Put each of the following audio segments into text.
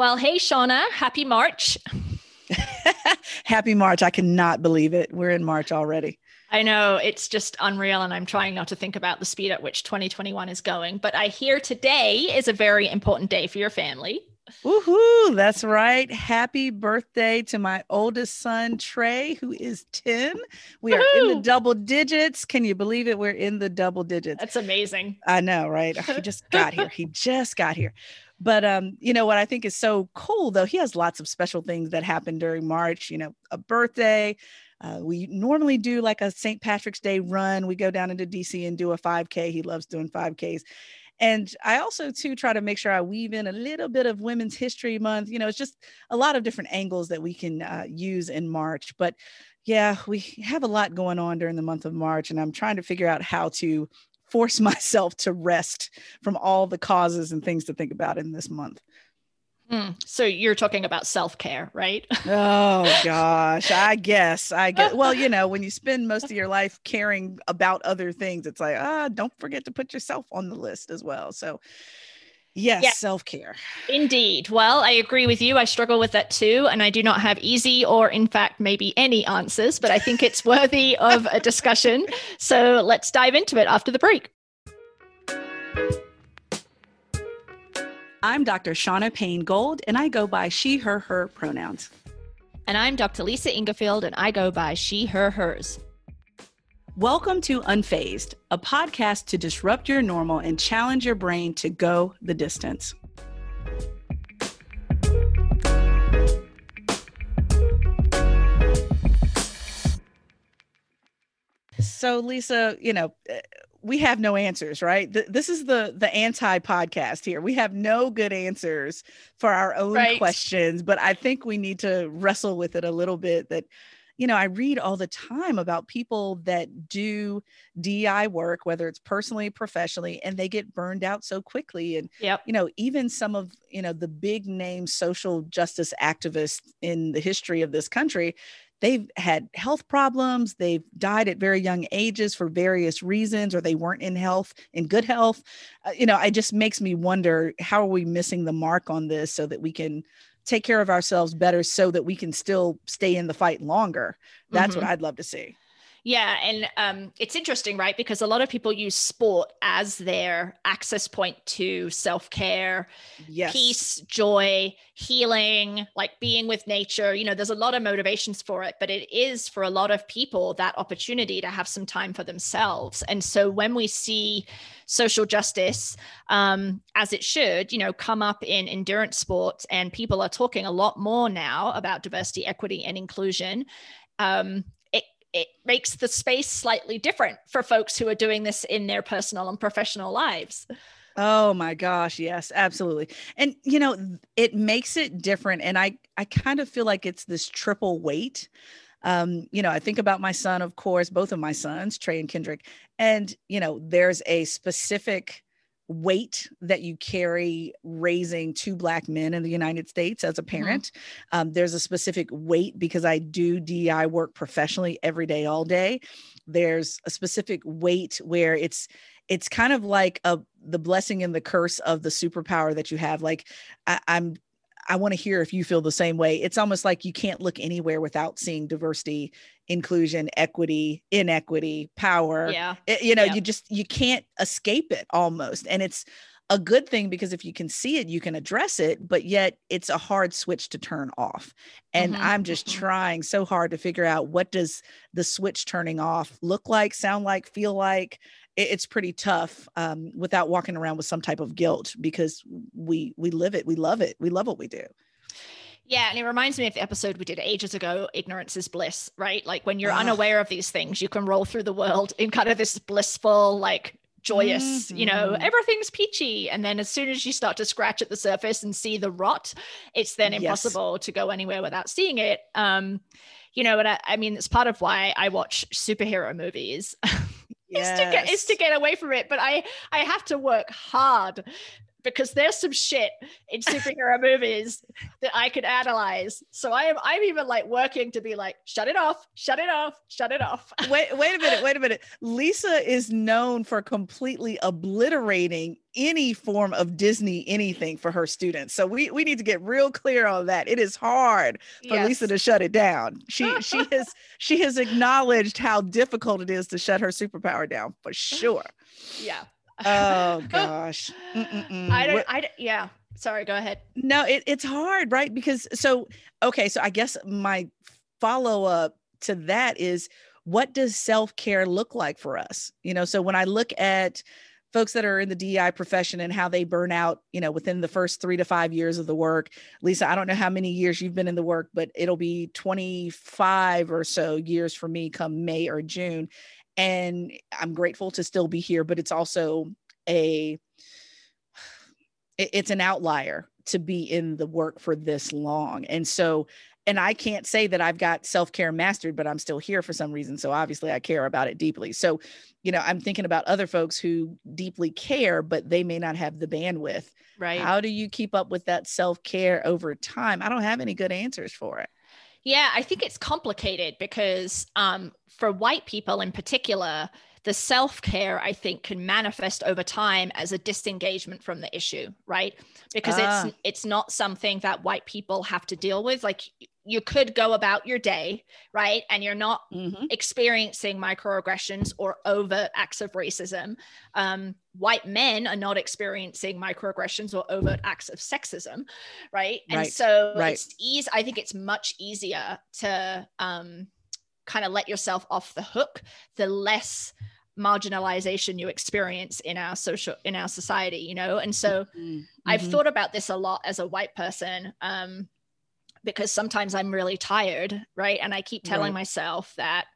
Well, hey, Shauna, happy March. happy March. I cannot believe it. We're in March already. I know it's just unreal, and I'm trying not to think about the speed at which 2021 is going. But I hear today is a very important day for your family. Woohoo! That's right. Happy birthday to my oldest son, Trey, who is 10. We Woo-hoo! are in the double digits. Can you believe it? We're in the double digits. That's amazing. I know, right? He just got here. He just got here. But um, you know what I think is so cool though, he has lots of special things that happen during March, you know, a birthday. Uh, we normally do like a St. Patrick's Day run. We go down into DC and do a 5K. He loves doing 5Ks. And I also too try to make sure I weave in a little bit of Women's History Month. You know, it's just a lot of different angles that we can uh, use in March. But yeah, we have a lot going on during the month of March, and I'm trying to figure out how to force myself to rest from all the causes and things to think about in this month. Mm. So you're talking about self care, right? oh gosh, I guess I get. Well, you know, when you spend most of your life caring about other things, it's like ah, don't forget to put yourself on the list as well. So, Yes, self care. Indeed. Well, I agree with you. I struggle with that too. And I do not have easy or, in fact, maybe any answers, but I think it's worthy of a discussion. So let's dive into it after the break. I'm Dr. Shauna Payne Gold, and I go by she, her, her pronouns. And I'm Dr. Lisa Ingarfield, and I go by she, her, hers. Welcome to Unfazed, a podcast to disrupt your normal and challenge your brain to go the distance. So, Lisa, you know, eh, we have no answers, right? this is the the anti podcast here. We have no good answers for our own right. questions, but I think we need to wrestle with it a little bit that you know, I read all the time about people that do DI work, whether it's personally, professionally, and they get burned out so quickly. And, yep. you know, even some of, you know, the big name social justice activists in the history of this country, they've had health problems they've died at very young ages for various reasons or they weren't in health in good health uh, you know it just makes me wonder how are we missing the mark on this so that we can take care of ourselves better so that we can still stay in the fight longer. That's mm-hmm. what I'd love to see. Yeah, and um, it's interesting, right? Because a lot of people use sport as their access point to self care, yes. peace, joy, healing, like being with nature. You know, there's a lot of motivations for it, but it is for a lot of people that opportunity to have some time for themselves. And so when we see social justice, um, as it should, you know, come up in endurance sports, and people are talking a lot more now about diversity, equity, and inclusion. Um, it makes the space slightly different for folks who are doing this in their personal and professional lives. Oh my gosh, yes, absolutely. And you know, it makes it different and I I kind of feel like it's this triple weight. Um, you know, I think about my son, of course, both of my sons, Trey and Kendrick, and you know, there's a specific weight that you carry raising two black men in the united states as a mm-hmm. parent mm-hmm. um, there's a specific weight because i do di work professionally every day all day there's a specific weight where it's it's kind of like a the blessing and the curse of the superpower that you have like I, i'm I want to hear if you feel the same way. It's almost like you can't look anywhere without seeing diversity, inclusion, equity, inequity, power. Yeah. It, you know, yeah. you just you can't escape it almost. And it's a good thing because if you can see it, you can address it, but yet it's a hard switch to turn off. And mm-hmm. I'm just mm-hmm. trying so hard to figure out what does the switch turning off look like, sound like, feel like it's pretty tough um, without walking around with some type of guilt because we we live it we love it we love what we do yeah, and it reminds me of the episode we did ages ago, Ignorance is Bliss, right? Like when you're uh, unaware of these things, you can roll through the world in kind of this blissful, like joyous, mm-hmm. you know, mm-hmm. everything's peachy. And then as soon as you start to scratch at the surface and see the rot, it's then impossible yes. to go anywhere without seeing it. Um, you know, and I, I mean, it's part of why I watch superhero movies. yes. is to get is to get away from it. But I I have to work hard because there's some shit in superhero movies that I could analyze. So I am I'm even like working to be like, shut it off, shut it off, shut it off. wait, wait a minute, wait a minute. Lisa is known for completely obliterating any form of Disney anything for her students. So we we need to get real clear on that. It is hard for yes. Lisa to shut it down. She she has she has acknowledged how difficult it is to shut her superpower down for sure. Yeah oh gosh. Mm-mm-mm. I don't, I don't, yeah. Sorry, go ahead. No, it, it's hard, right? Because so, okay, so I guess my follow up to that is what does self care look like for us? You know, so when I look at folks that are in the DEI profession and how they burn out, you know, within the first three to five years of the work. Lisa, I don't know how many years you've been in the work, but it'll be 25 or so years for me come May or June and i'm grateful to still be here but it's also a it's an outlier to be in the work for this long. And so and i can't say that i've got self-care mastered but i'm still here for some reason. So obviously i care about it deeply. So you know i'm thinking about other folks who deeply care but they may not have the bandwidth. Right. How do you keep up with that self-care over time? I don't have any good answers for it yeah, I think it's complicated because um, for white people in particular, the self care, I think, can manifest over time as a disengagement from the issue, right? Because ah. it's it's not something that white people have to deal with. Like you could go about your day, right? And you're not mm-hmm. experiencing microaggressions or overt acts of racism. Um, white men are not experiencing microaggressions or overt acts of sexism, right? And right. so right. it's easy. I think it's much easier to um, kind of let yourself off the hook the less marginalization you experience in our social in our society you know and so mm-hmm. i've thought about this a lot as a white person um, because sometimes I'm really tired, right? And I keep telling right. myself that,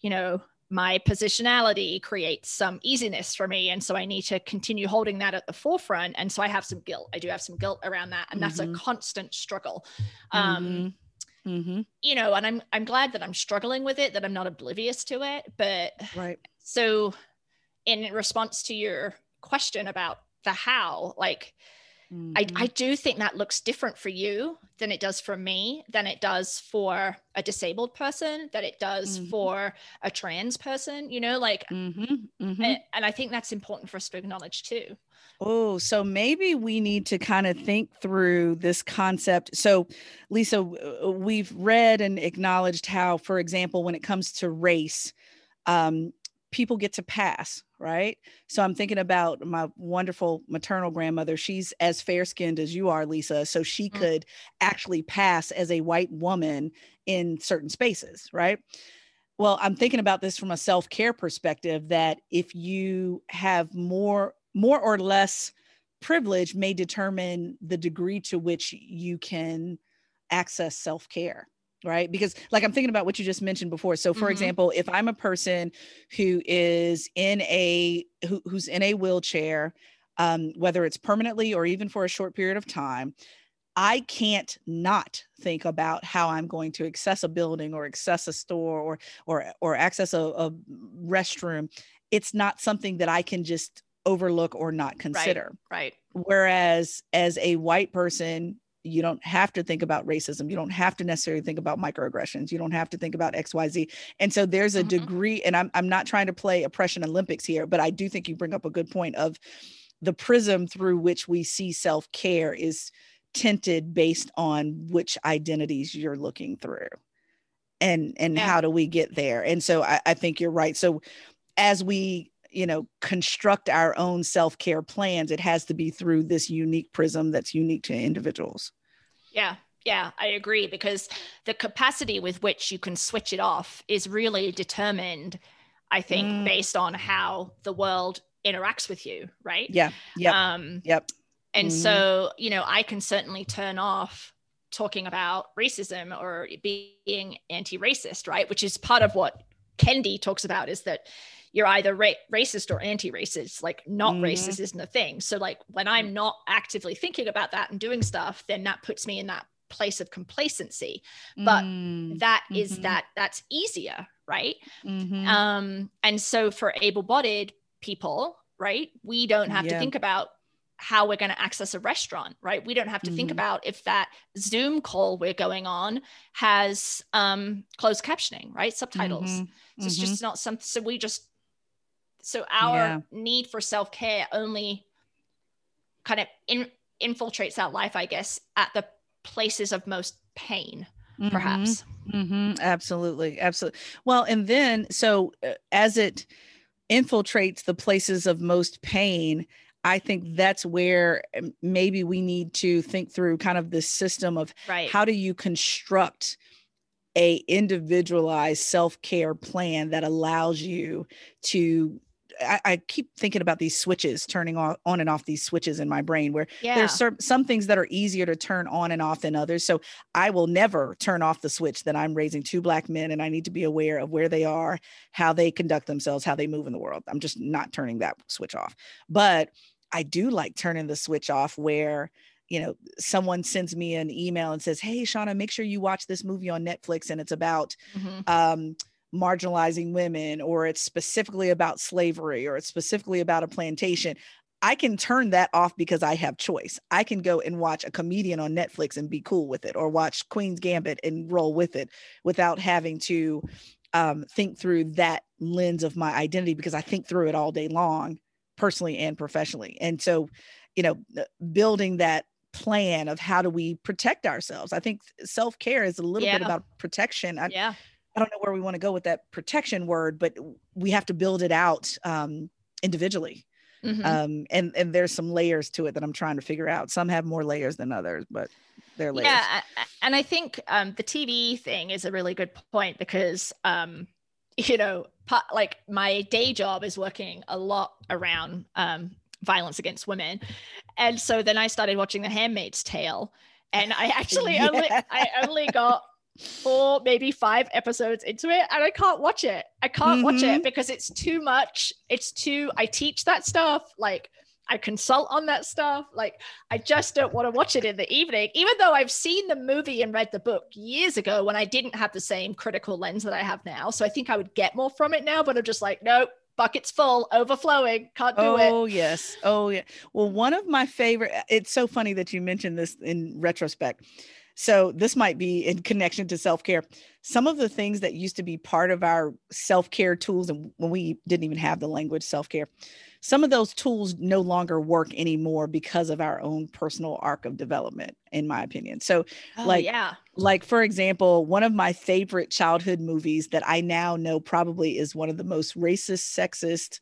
you know, my positionality creates some easiness for me. And so I need to continue holding that at the forefront. And so I have some guilt. I do have some guilt around that. And mm-hmm. that's a mm-hmm. constant struggle. Um, mm-hmm. Mm-hmm. you know, and I'm I'm glad that I'm struggling with it, that I'm not oblivious to it. But right. So in response to your question about the how, like Mm-hmm. I, I do think that looks different for you than it does for me, than it does for a disabled person, that it does mm-hmm. for a trans person, you know, like, mm-hmm. mm-hmm. And, and I think that's important for us to acknowledge too. Oh, so maybe we need to kind of think through this concept. So, Lisa, we've read and acknowledged how, for example, when it comes to race, um, people get to pass, right? So I'm thinking about my wonderful maternal grandmother. She's as fair skinned as you are, Lisa. So she mm-hmm. could actually pass as a white woman in certain spaces, right? Well, I'm thinking about this from a self care perspective that if you have more, more or less privilege, may determine the degree to which you can access self care right because like i'm thinking about what you just mentioned before so for mm-hmm. example if i'm a person who is in a who, who's in a wheelchair um, whether it's permanently or even for a short period of time i can't not think about how i'm going to access a building or access a store or or or access a, a restroom it's not something that i can just overlook or not consider right, right. whereas as a white person you don't have to think about racism you don't have to necessarily think about microaggressions you don't have to think about xyz and so there's a mm-hmm. degree and I'm, I'm not trying to play oppression olympics here but i do think you bring up a good point of the prism through which we see self-care is tinted based on which identities you're looking through and and yeah. how do we get there and so I, I think you're right so as we you know construct our own self-care plans. It has to be through this unique prism that's unique to individuals. Yeah yeah i agree because the capacity with which you can switch it off is really determined i think mm. based on how the world interacts with you right? Yeah yeah um yep. and mm. so you know i can certainly turn off talking about racism or being anti-racist right? Which is part of what kendi talks about is that you're either ra- racist or anti-racist like not mm-hmm. racist isn't a thing so like when i'm mm. not actively thinking about that and doing stuff then that puts me in that place of complacency but mm-hmm. that is mm-hmm. that that's easier right mm-hmm. um and so for able-bodied people right we don't have yeah. to think about how we're going to access a restaurant, right? We don't have to mm-hmm. think about if that Zoom call we're going on has um, closed captioning, right? Subtitles. Mm-hmm. So it's just mm-hmm. not something. So we just, so our yeah. need for self care only kind of in, infiltrates our life, I guess, at the places of most pain, mm-hmm. perhaps. Mm-hmm. Absolutely. Absolutely. Well, and then so uh, as it infiltrates the places of most pain, I think that's where um, maybe we need to think through kind of this system of right. how do you construct a individualized self-care plan that allows you to I, I, keep thinking about these switches turning on, on and off these switches in my brain where yeah. there's some, some things that are easier to turn on and off than others. So I will never turn off the switch that I'm raising two black men and I need to be aware of where they are, how they conduct themselves, how they move in the world. I'm just not turning that switch off. But I do like turning the switch off where you know, someone sends me an email and says, Hey, Shauna, make sure you watch this movie on Netflix and it's about mm-hmm. um, marginalizing women or it's specifically about slavery or it's specifically about a plantation I can turn that off because I have choice. I can go and watch a comedian on Netflix and be cool with it, or watch Queen's Gambit and roll with it without having to um, think through that lens of my identity because I think through it all day long, personally and professionally. And so, you know, building that plan of how do we protect ourselves. I think self care is a little yeah. bit about protection. I, yeah. I don't know where we want to go with that protection word, but we have to build it out um, individually. Mm-hmm. Um, and and there's some layers to it that I'm trying to figure out. Some have more layers than others, but they're layers. Yeah, and I think um, the TV thing is a really good point because um, you know, like my day job is working a lot around um, violence against women, and so then I started watching The Handmaid's Tale, and I actually yeah. only I only got four, maybe five episodes into it, and I can't watch it. I can't mm-hmm. watch it mm-hmm. because it's too much. It's too, I teach that stuff. Like, I consult on that stuff. Like, I just don't want to watch it in the evening, even though I've seen the movie and read the book years ago when I didn't have the same critical lens that I have now. So I think I would get more from it now, but I'm just like, nope, bucket's full, overflowing, can't do oh, it. Oh, yes. Oh, yeah. Well, one of my favorite, it's so funny that you mentioned this in retrospect. So this might be in connection to self-care. Some of the things that used to be part of our self-care tools and when we didn't even have the language self-care, some of those tools no longer work anymore because of our own personal arc of development in my opinion. So oh, like yeah. like for example, one of my favorite childhood movies that I now know probably is one of the most racist, sexist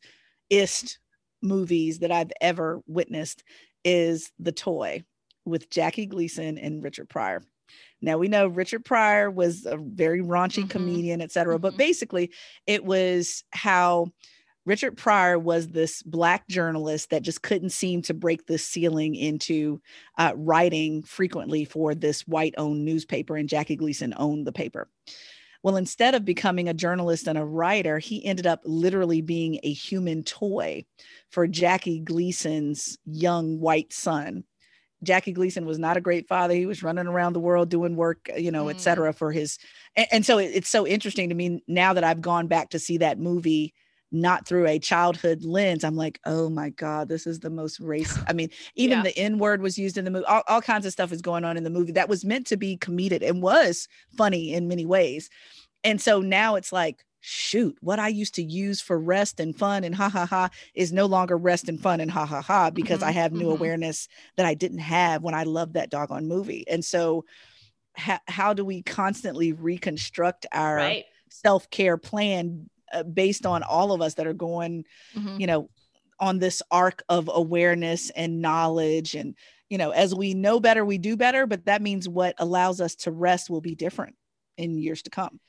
ist movies that I've ever witnessed is The Toy with Jackie Gleason and Richard Pryor. Now we know Richard Pryor was a very raunchy mm-hmm. comedian, et cetera, mm-hmm. but basically it was how Richard Pryor was this black journalist that just couldn't seem to break the ceiling into uh, writing frequently for this white owned newspaper, and Jackie Gleason owned the paper. Well, instead of becoming a journalist and a writer, he ended up literally being a human toy for Jackie Gleason's young white son Jackie Gleason was not a great father. He was running around the world doing work, you know, mm. et cetera, for his. And, and so it, it's so interesting to me now that I've gone back to see that movie, not through a childhood lens. I'm like, oh my God, this is the most race. I mean, even yeah. the N word was used in the movie. All, all kinds of stuff is going on in the movie that was meant to be comedic and was funny in many ways. And so now it's like, shoot, what I used to use for rest and fun and ha ha ha is no longer rest and fun and ha ha ha because mm-hmm, I have new mm-hmm. awareness that I didn't have when I loved that doggone movie. And so, ha- how do we constantly reconstruct our right. self care plan uh, based on all of us that are going, mm-hmm. you know, on this arc of awareness and knowledge and you know as we know better we do better but that means what allows us to rest will be different in years to come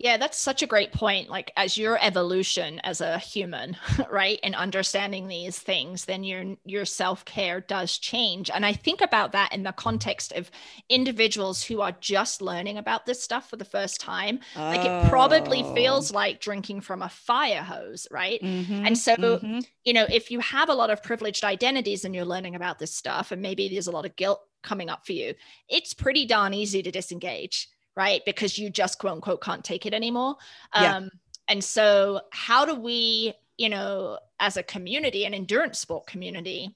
yeah, that's such a great point. Like as your evolution as a human, right? And understanding these things, then your your self-care does change. And I think about that in the context of individuals who are just learning about this stuff for the first time. Oh. Like it probably feels oh. like drinking from a fire hose, right? Mm-hmm, and so, mm-hmm. you know, if you have a lot of privileged identities and you're learning about this stuff, and maybe there's a lot of guilt coming up for you, it's pretty darn easy to disengage right? Because you just quote unquote can't take it anymore. Yeah. Um, and so, how do we, you know, as a community, an endurance sport community,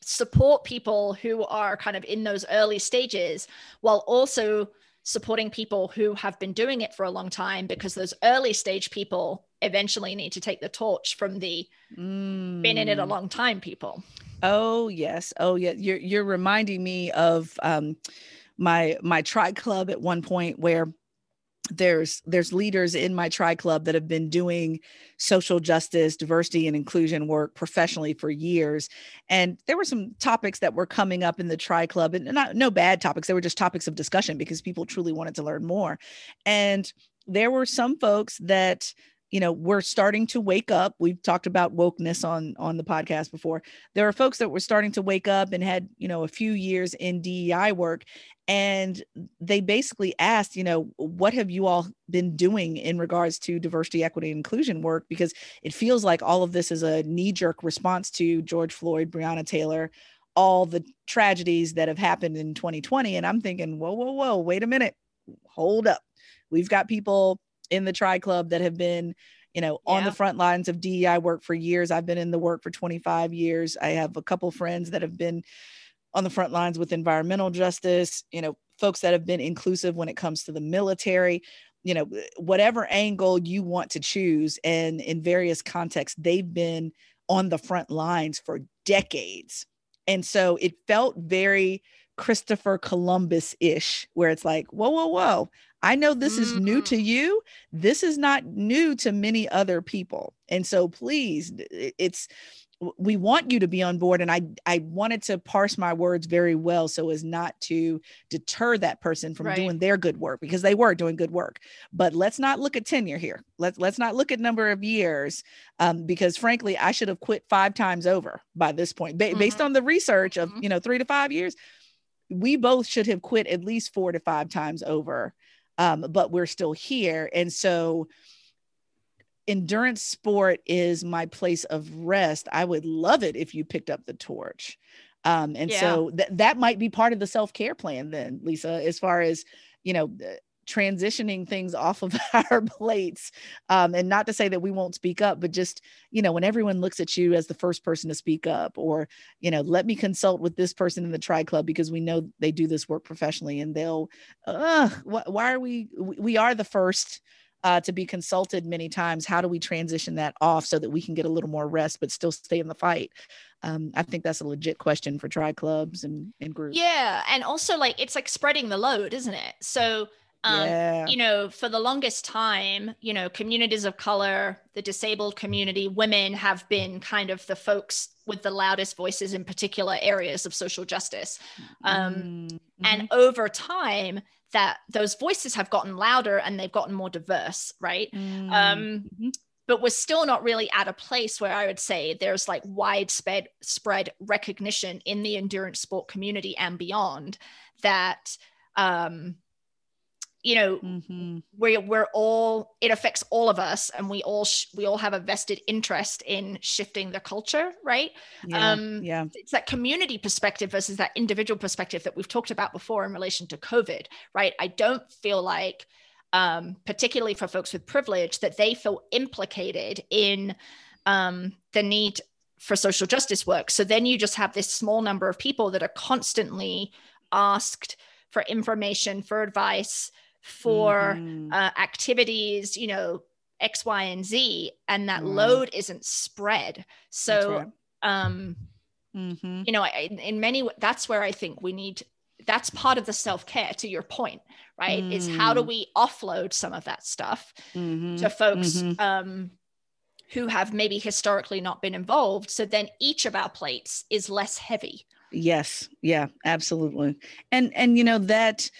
support people who are kind of in those early stages while also supporting people who have been doing it for a long time because those early stage people eventually need to take the torch from the mm. been in it a mm. long time people. Oh yes. Oh yeah. You're you're reminding me of um my my tri club at one point where there's there's leaders in my tri club that have been doing social justice diversity and inclusion work professionally for years. And there were some topics that were coming up in the tri club and not no bad topics. They were just topics of discussion because people truly wanted to learn more. And there were some folks that you know we're starting to wake up. We've talked about wokeness on on the podcast before. There are folks that were starting to wake up and had you know a few years in dei work and they basically asked you know what have you all been doing in regards to diversity equity and inclusion work? Because it feels like all of this is a knee-jerk response to george floyd breonna taylor all the tragedies that have happened in 2020 and i'm thinking whoa whoa whoa wait a minute. Hold up. We've got people in the tri club that have been you know on the front lines of DEI work for years. I've been in the work for 25 years. I have a couple friends that have been on the front lines with environmental justice, you know, folks that have been inclusive when it comes to the military, you know, whatever angle you want to choose and in various contexts they've been on the front lines for decades. And so it felt very Christopher Columbus ish, where it's like, whoa, whoa, whoa, I know this is new to mm. you. This is not new to many other people. And so please, it's we want you to be on board and I I wanted to parse my words very well so as not to deter that person from right. doing their good work because they were doing good work. But let's not look at tenure here. Let's let's not look at number of years um, because frankly I should have quit five times over by this point ba- mm-hmm. based on the research of mm-hmm. you know 3 to 5 years we both should have quit at least 4 to 5 times over um, but we're still here. And so, endurance sport is my place of rest. I would love it if you picked up the torch. Um, and yeah. so th- that might be part of the self care plan, then, Lisa, as far as you know, transitioning things off of our plates um, and not to say that we won't speak up but just you know when everyone looks at you as the first person to speak up or you know let me consult with this person in the tri club because we know they do this work professionally and they'll uh wh- why are we we are the first uh, to be consulted many times how do we transition that off so that we can get a little more rest but still stay in the fight um, I think that's a legit question for tri clubs and, and groups. Yeah. And also like it's like spreading the load, isn't it? So um, yeah. you know for the longest time you know communities of color the disabled community women have been kind of the folks with the loudest voices in particular areas of social justice um, mm-hmm. and over time that those voices have gotten louder and they've gotten more diverse right um, mm-hmm. but we're still not really at a place where I would say there's like widespread spread recognition in the endurance sport community and beyond that um, you know mm-hmm. we're, we're all it affects all of us and we all sh- we all have a vested interest in shifting the culture right? Yeah, um yeah. it's that community perspective versus that individual perspective that we've talked about before in relation to covid right? I don't feel like um particularly for folks with privilege that they feel implicated in um the need for social justice work. So then you just have this small number of people that are constantly asked for information for advice for mm-hmm. uh, activities, you know, X, Y, and Z, and that load isn't spread. So, right. um, mm-hmm. you know, in, in many, that's where I think we need. That's part of the self care. To your point, right? Mm. Is how do mm. we offload some of that stuff mm-hmm. to folks mm-hmm. um, who have maybe historically not been involved? So then each of our plates is less heavy. Yes. Yeah. Absolutely. And and you know that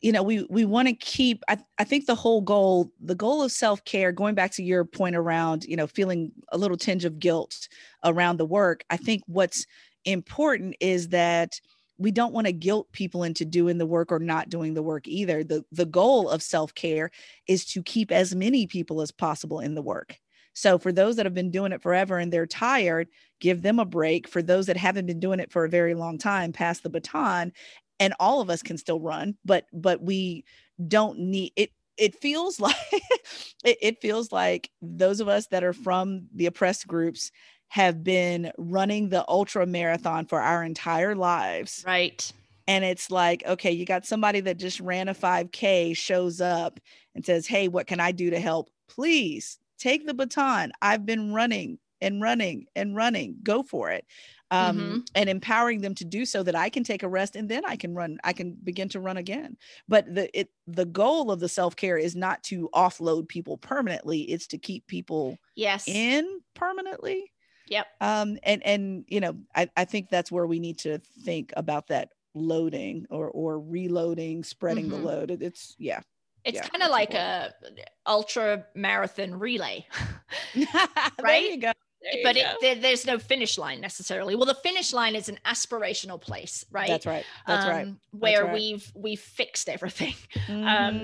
you know we we want to keep I, I think the whole goal the goal of self-care going back to your point around you know feeling a little tinge of guilt around the work i think what's important is that we don't want to guilt people into doing the work or not doing the work either. The the goal of self-care is to keep as many people as possible in the work. So for those that have been doing it forever and they're tired give them a break. For those that haven't been doing it for a very long time pass the baton and all of us can still run but but we don't need it it feels like it, it feels like those of us that are from the oppressed groups have been running the ultra marathon for our entire lives. Right. And it's like, okay, you got somebody that just ran a 5K shows up and says, Hey, what can I do to help? Please take the baton. I've been running and running and running. Go for it. Um, mm-hmm. and empowering them to do so that I can take a rest and then I can run, I can begin to run again. But the it the goal of the self-care is not to offload people permanently, it's to keep people yes in permanently. Yep. Um, and and you know, I, I think that's where we need to think about that loading or or reloading, spreading mm-hmm. the load. It, it's yeah. It's yeah, kind of like a ultra marathon relay, right? There you go. There but it, there, there's no finish line necessarily. Well, the finish line is an aspirational place, right? That's right. That's um, right. That's where right. we've we've fixed everything. Um, mm-hmm. Um,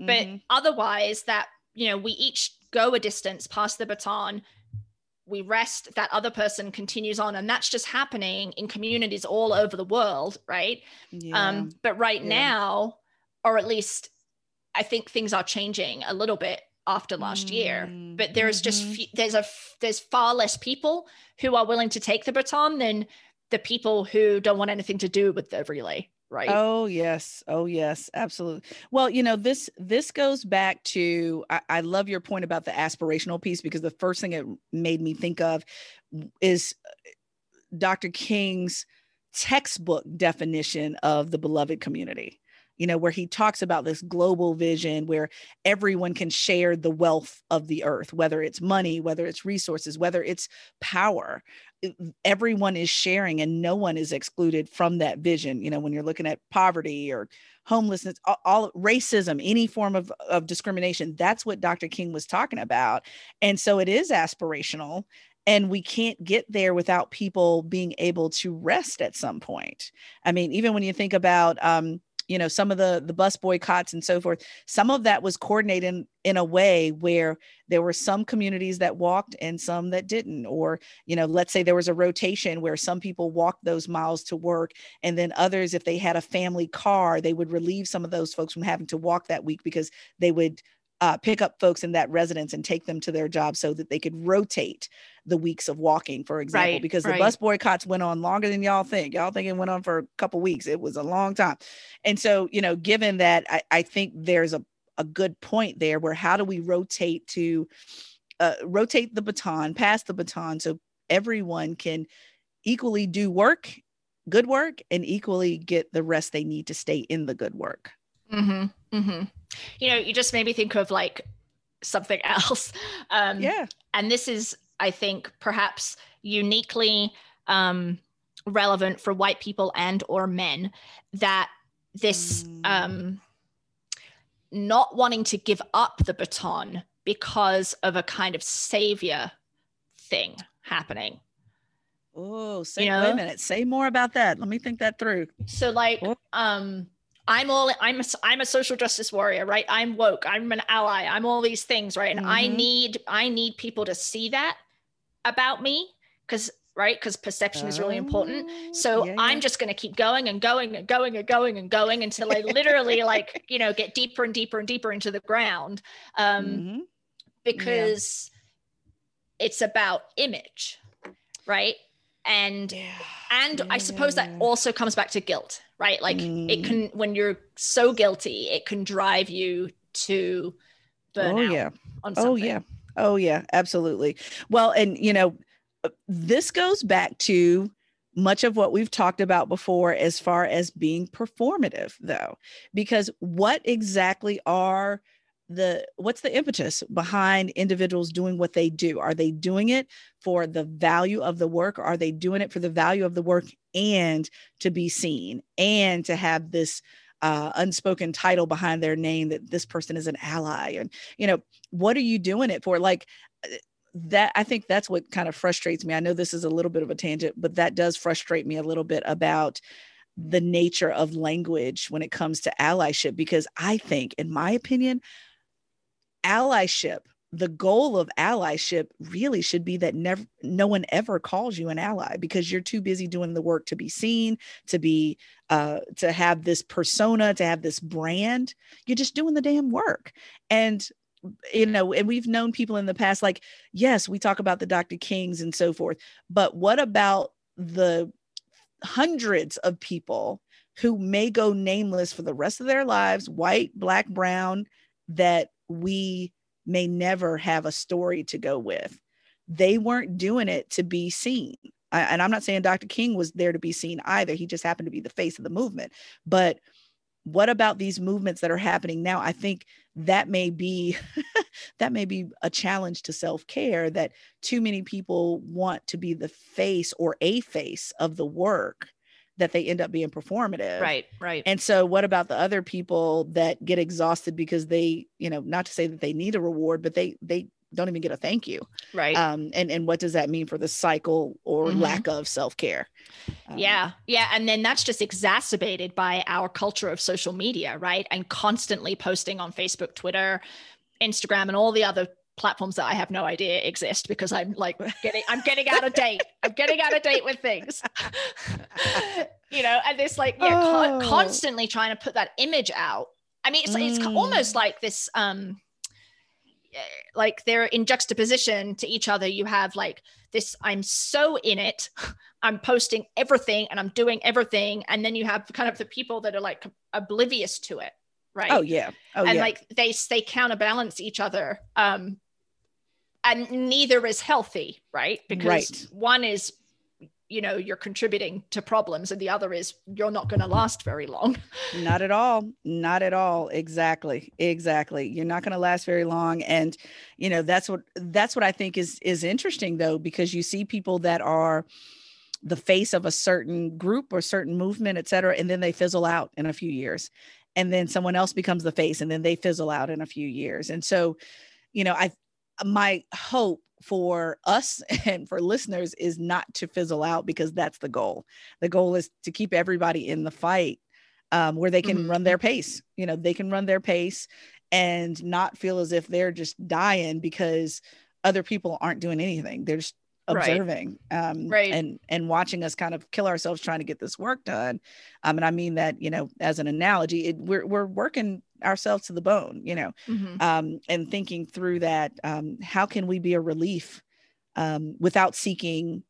mm-hmm. But otherwise, that you know, we each go a distance, pass the baton, we rest that other person continues on and that's just happening in communities all over the world right yeah. um but right yeah. now or at least i think things are changing a little bit after last mm year but there's mm-hmm. just there's a there's far less people who are willing to take the baton than the people who don't want anything to do with the relay right? Oh yes. Oh yes. Absolutely. Well you know this this goes back to I, I, love your point about the aspirational piece because the first thing it made me think of is uh, dr king's textbook definition of the beloved community you know where he talks about this global vision where everyone can share the wealth of the earth whether it's money whether it's resources whether it's power everyone is sharing and no one is excluded from that vision. You know when you're looking at poverty or homelessness all, all, racism any form of, of discrimination that's what dr king was talking about. And so it is aspirational and we can't get there without people being able to rest at some point. I mean even when you think about um, you know some of the the bus boycotts and so forth. Some of that was coordinated in, in a way where there were some communities that walked and some that didn't. Or you know let's say there was a rotation where some people walked those miles to work and then others if they had a family car they would relieve some of those folks from having to walk that week because they would uh, pick up folks in that residence and take them to their job so that they could rotate the weeks of walking, for example, right, because right. the bus boycotts went on longer than y'all think. Y'all think it went on for a couple weeks. It was a long time. And so, you know, given that, I, I think there's a, a good point there where how do we rotate to uh, rotate the baton, pass the baton so everyone can equally do work, good work, and equally get the rest they need to stay in the good work. Mm-hmm. Mm-hmm. You know, you just made me think of like something else. Um, yeah. And this is, I think, perhaps uniquely um, relevant for white people and or men that this mm. um, not wanting to give up the baton because of a kind of savior thing happening. Oh, say you know? wait a minute. Say more about that. Let me think that through. So, like, oh. um, I'm all I'm a, I'm a social justice warrior, right? I'm woke. I'm an ally. I'm all these things, right? And mm-hmm. I need I need people to see that about me because right because perception is really important oh, so yeah, i'm just going to keep going and going and going and going and going until i literally like you know get deeper and deeper and deeper into the ground um mm-hmm. because yeah. it's about image right and yeah. and i suppose that also comes back to guilt right? Like mm. it can, when you're so guilty, it can drive you to burn oh, yeah. Oh, yeah. Oh, yeah. Absolutely. Well, and, you know, uh, this goes back to much of what we've talked about before as far as being performative, though, because what exactly are the what's the impetus behind individuals doing what they do? Are they doing it for the value of the work? Are they doing it for the value of the work and to be seen and to have this uh, unspoken title behind their name that this person is an ally? And you know what are you doing it for? Like uh, that i think that's what kind of frustrates me. I know this is a little bit of a tangent but that does frustrate me a little bit about the nature of language when it comes to allyship because i think in my opinion allyship the goal of allyship really should be that never no one ever calls you an ally because you're too busy doing the work to be seen to be uh to have this persona to have this brand you're just doing the damn work and you know, and we've known people in the past, like, yes, we talk about the Dr. Kings and so forth, but what about the hundreds of people who may go nameless for the rest of their lives, white, black, brown, that we may never have a story to go with? They weren't doing it to be seen. I, and I'm not saying Dr. King was there to be seen either. He just happened to be the face of the movement. But what about these movements that are happening now? I think that may be that may be a challenge to self-care that too many people want to be the face or a face of the work that they end up being performative. Right, right. And so what about the other people that get exhausted because they, you know, not to say that they need a reward, but they they don't even get a thank you. Right. Um, and, and what does that mean for the cycle or mm-hmm. lack of self-care? Um, yeah. Yeah. And then that's just exacerbated by our culture of social media, right? And constantly posting on Facebook, Twitter, Instagram, and all the other platforms that I have no idea exist because I'm like getting I'm getting out of date. I'm getting out of date with things. you know, and this like yeah, oh. con- constantly trying to put that image out. I mean, it's mm. it's almost like this um like they're in juxtaposition to each other you have like this i'm so in it i'm posting everything and i'm doing everything and then you have kind of the people that are like oblivious to it right oh yeah oh, and yeah. like they they counterbalance each other um and neither is healthy right? Because right. one is you know you're contributing to problems and the other is you're not going to last very long. Not at all. Not at all. Exactly. Exactly. You're not going to last very long. And you know that's what that's what i think is is interesting though because you see people that are the face of a certain group or certain movement et cetera and then they fizzle out in a few years. And then someone else becomes the face and then they fizzle out in a few years. And so you know i my hope for us and for listeners is not to fizzle out because that's the goal. The goal is to keep everybody in the fight um, where they can mm-hmm. run their pace. You know, they can run their pace and not feel as if they're just dying because other people aren't doing anything. They're just observing right. Um, right. and and watching us kind of kill ourselves trying to get this work done um, and i mean that you know as an analogy it, we're, we're working ourselves to the bone you know mm-hmm. um, and thinking through that um, how can we be a relief um, without seeking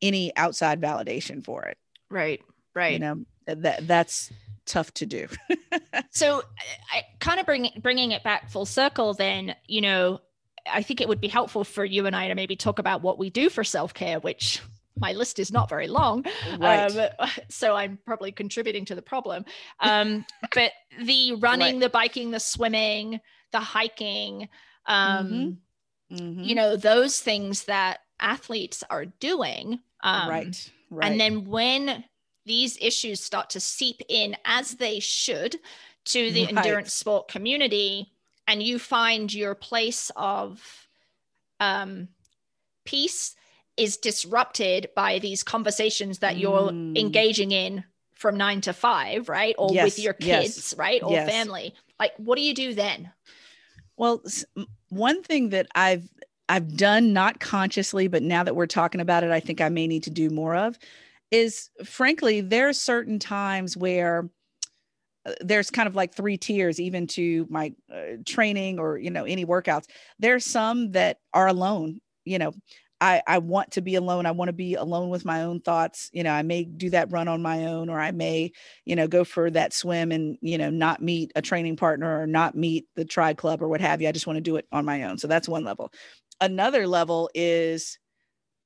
any outside validation for it? Right right. you know that that's tough to do. So i kind of bring bringing it back full circle then you know I think it would be helpful for you and I to maybe talk about what we do for self care, which my list is not very long. Right. Um, so I'm probably contributing to the problem. Um, but the running, right. the biking, the swimming, the hiking, um, mm-hmm. Mm-hmm. you know, those things that athletes are doing. Um, right. right. And then when these issues start to seep in as they should to the right. endurance sport community, and you find your place of um, peace is disrupted by these conversations that you're mm. engaging in from nine to five, right? Or yes, with your kids, yes, right? Or yes. family. Like, what do you do then? Well, one thing that I've I've done not consciously, but now that we're talking about it, I think I may need to do more of is frankly, there are certain times where uh, there's kind of like three tiers even to my uh, training or you know any workouts there's some that are alone you know I, I want to be alone. I want to be alone with my own thoughts. You know, I may do that run on my own, or I may, you know, go for that swim and, you know, not meet a training partner or not meet the tri club or what have you. I just want to do it on my own. So that's one level. Another level is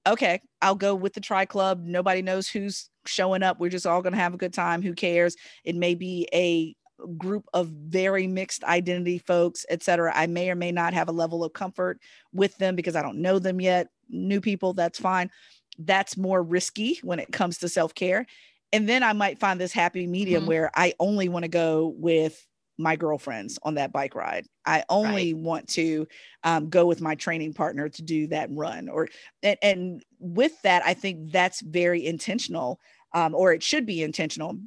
okay, I'll go with the tri club. Nobody knows who's showing up. We're just all going to have a good time. Who cares? It may be a group of very mixed identity folks, etc. I may or may not have a level of comfort with them because I don't know them yet. New people, that's fine. That's more risky when it comes to self care. And then I might find this happy medium mm-hmm. where I only want to go with my girlfriends on that bike ride. I only right. want to um, go with my training partner to do that run. Or and, and with that, I think that's very intentional, um, or it should be intentional.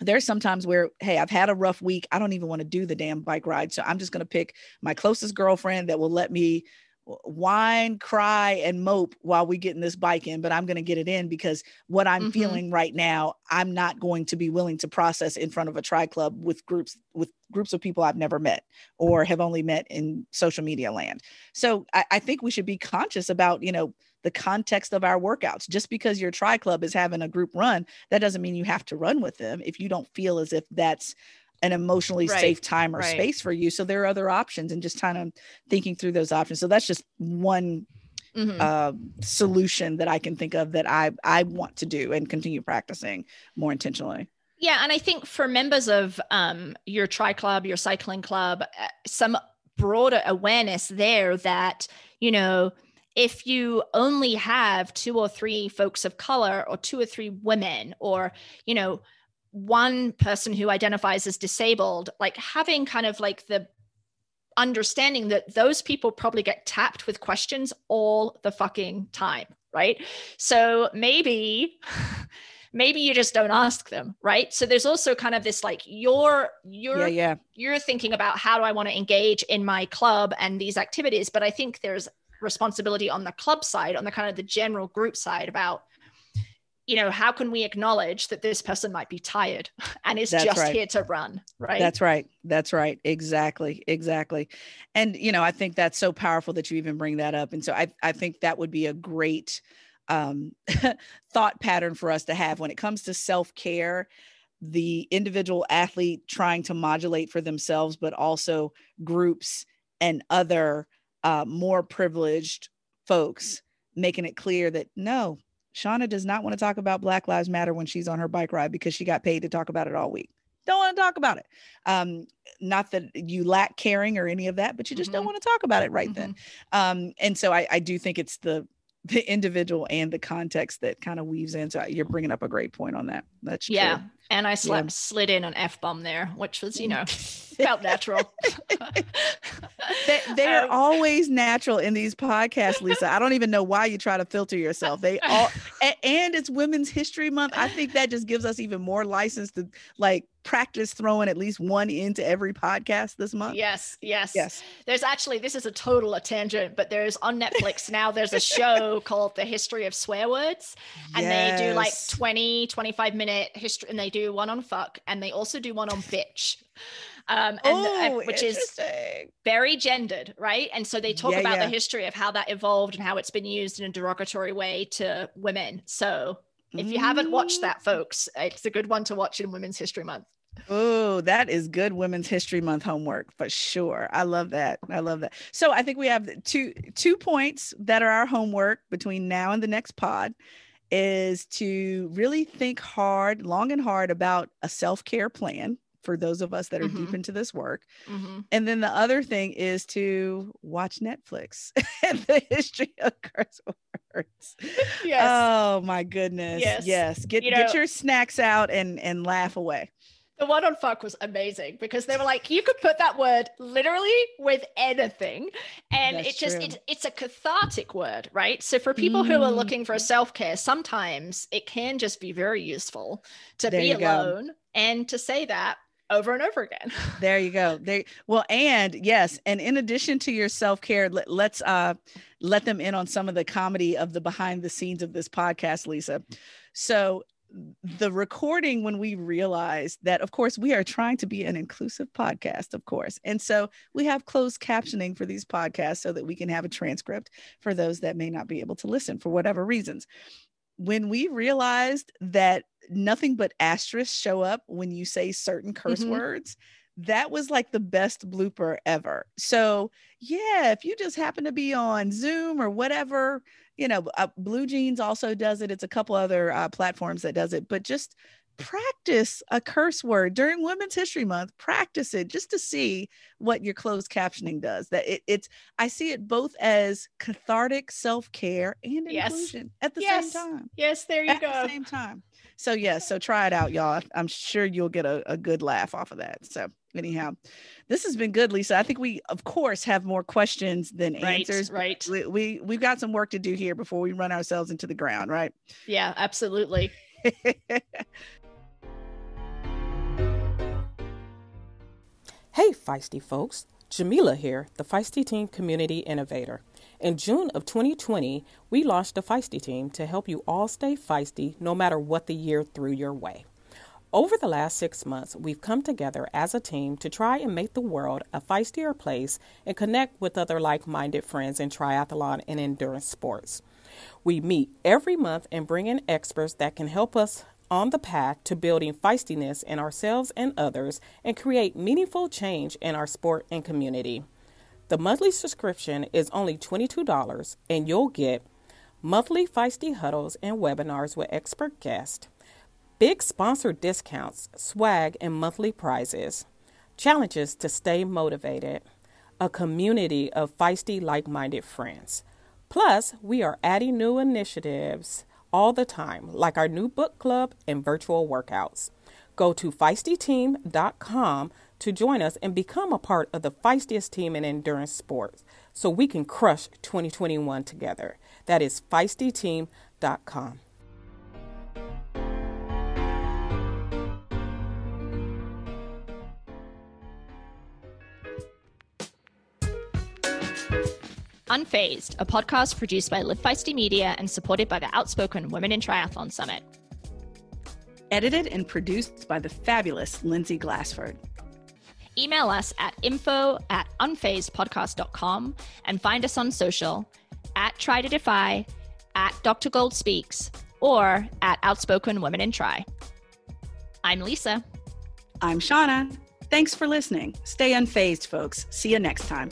There's sometimes where, hey, I've had a rough week. I don't even want to do the damn bike ride. So I'm just going to pick my closest girlfriend that will let me whine, cry, and mope while we get in this bike in, but I'm going to get it in because what I'm mm-hmm. feeling right now, I'm not going to be willing to process in front of a tri club with groups with groups of people I've never met or have only met in social media land. So I, I think we should be conscious about, you know, the context of our workouts. Just because your tri club is having a group run, that doesn't mean you have to run with them if you don't feel as if that's an emotionally right. safe time or right. space for you. So there are other options and just kind of thinking through those options. So that's just one mm-hmm. uh, solution that I can think of that I I want to do and continue practicing more intentionally. Yeah, and I think for members of um, your tri club, your cycling club, uh, some broader awareness there that you know if you only have two or three folks of color or two or three women or you know one person who identifies as disabled, like having kind of like the understanding that those people probably get tapped with questions all the fucking time, right? So maybe maybe you just don't ask them right so there's also kind of this like you're you're yeah, yeah. you're thinking about how do i want to engage in my club and these activities but i think there's responsibility on the club side on the kind of the general group side about you know, how can we acknowledge that this person might be tired and is That's just right. here to run, right? That's right. That's right. Exactly. Exactly. And, you know, I think that's so powerful that you even bring that up. And so I, I think that would be a great um, thought pattern for us to have when it comes to self care the individual athlete trying to modulate for themselves, but also groups and other uh, more privileged folks making it clear that no, Shauna does not want to talk about Black Lives Matter when she's on her bike ride because she got paid to talk about it all week. Don't want to talk about it. Um, not that you lack caring or any of that, but you just mm-hmm. don't want to talk about it right mm-hmm. then. Um, and so I, I do think it's the the individual and the context that kind of weaves in. So you're bringing up a great point on that. That's yeah. True. And I slept, yeah. slid in an F bomb there, which was, you know, felt natural. they, they are um, always natural in these podcasts, Lisa. I don't even know why you try to filter yourself. They all, and it's Women's History Month. I think that just gives us even more license to like practice throwing at least one into every podcast this month. Yes, yes. Yes. There's actually this is a total a tangent, but there's on Netflix now there's a show called The History of Swear Words and yes. they do like 20 25 minute history and they do one on fuck and they also do one on bitch. Um, and uh, oh, which is very gendered, right? And so they talk yeah, about yeah. the history of how that evolved and how it's been used in a derogatory way to women. So if you haven't watched that, mm. folks, it's a good one to watch in Women's History Month. Oh, that is good Women's History Month homework for sure. I love that. I love that. So I think we have two two points that are our homework between now and the next pod is to really think hard, long and hard about a self-care plan for those of us that are mm-hmm. deep into this work. Mm-hmm. And then the other thing is to watch Netflix and the history of curse words. Yes. Oh my goodness. Yes. Yes. Get you know, get your snacks out and and laugh away. The one on fuck was amazing because they were like, you could put that word literally with anything. And That's it just, it, it's a cathartic word, right? So for people mm. who are mm. looking for self care, sometimes it can just be very useful to there be alone go. and to say that over and over again. there you go. There well, and yes, and in addition to your self-care, let, let's uh let them in on some of the comedy of the behind the scenes of this podcast, Lisa. So the recording when we realized that of course we are trying to be an inclusive podcast of course and so we have closed captioning for these podcasts so that we can have a transcript for those that may not be able to listen for whatever reasons when we realized that nothing but asterisks show up when you say certain curse mm-hmm. words, that was like the best blooper ever. So, yeah, if you just happen to be on Zoom or whatever, you know, uh, BlueJeans also does it. It's a couple other uh, platforms that does it, but just practice a curse word during Women's History Month. Practice it just to see what your closed captioning does. That it, it's I see it both as cathartic self care and yes. inclusion at the yes. same time. Yes, there you at go. At the same time. So yes, yeah, so try it out, y'all. I'm sure you'll get a, a good laugh off of that. So anyhow, this has been good, Lisa. I think we, of course, have more questions than right, answers. Right. We, we we've got some work to do here before we run ourselves into the ground, right? Yeah, absolutely. Hey, feisty folks. Jamila here, the Feisty Team Community Innovator. In June of 2020, we launched a Feisty team to help you all stay feisty no matter what the year threw your way. Over the last six months, we've come together as a team to try and make the world a feistier place and connect with other like minded friends in triathlon and endurance sports. We meet every month and bring in experts that can help us on the path to building feistiness in ourselves and others and create meaningful change in our sport and community. The monthly subscription is only $22 and you'll get monthly feisty huddles and webinars with expert guests, big sponsored discounts, swag, and monthly prizes, challenges to stay motivated, a community of feisty like minded friends. Plus, we are adding new initiatives all the time, like our new book club and virtual workouts. Go to feistyteam.com to join us and become a part of the feistiest team in endurance sports so we can crush 2021 together. That is feistyteam.com. Unfazed, a podcast produced by Live Feisty Media and supported by the Outspoken Women in Triathlon Summit. Edited and produced by the fabulous Lindsay Glassford. Email us at info at unfazedpodcast.com and find us on social at Tri to Defy, at Dr. Gold Speaks, or at Outspoken Women in Tri. I'm Lisa. I'm Shauna. Thanks for listening. Stay unfazed, folks. See you next time.